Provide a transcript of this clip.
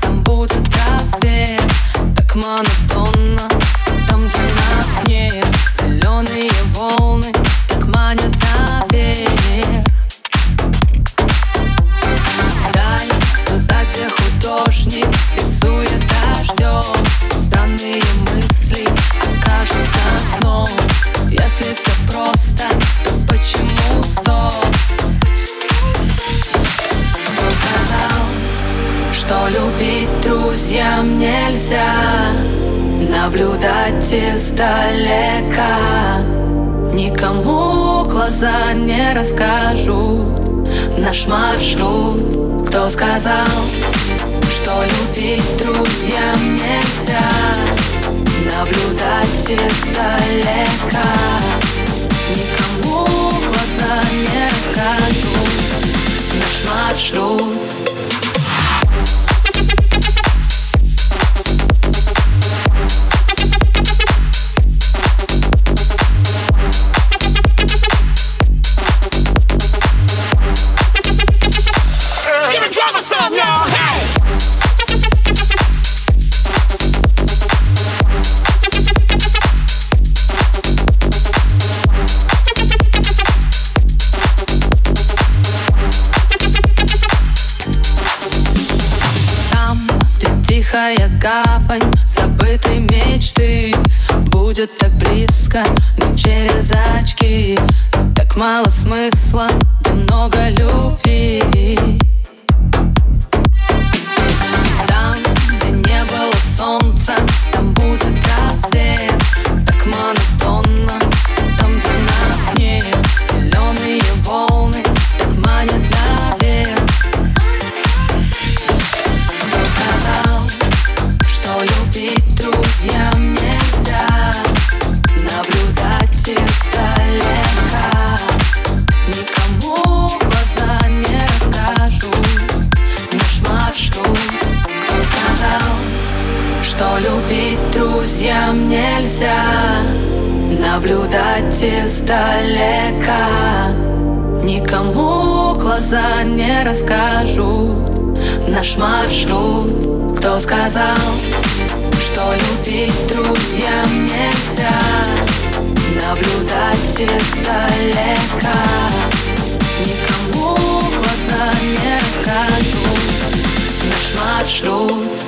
Там будет рассвет Так монотонно что любить друзьям нельзя Наблюдать издалека. Никому глаза не расскажут Наш маршрут. Кто сказал, что любить друзьям нельзя Наблюдать издалека тихая гавань Забытой мечты Будет так близко, но через очки Так мало смысла, да много любви любить друзьям нельзя Наблюдать издалека Никому глаза не расскажут Наш маршрут Кто сказал, что любить друзьям нельзя Наблюдать издалека Никому глаза не расскажут Наш маршрут Кто сказал, что любить друзьям нельзя. Наблюдать издалека. Никому глаза не расскажут Наш маршрут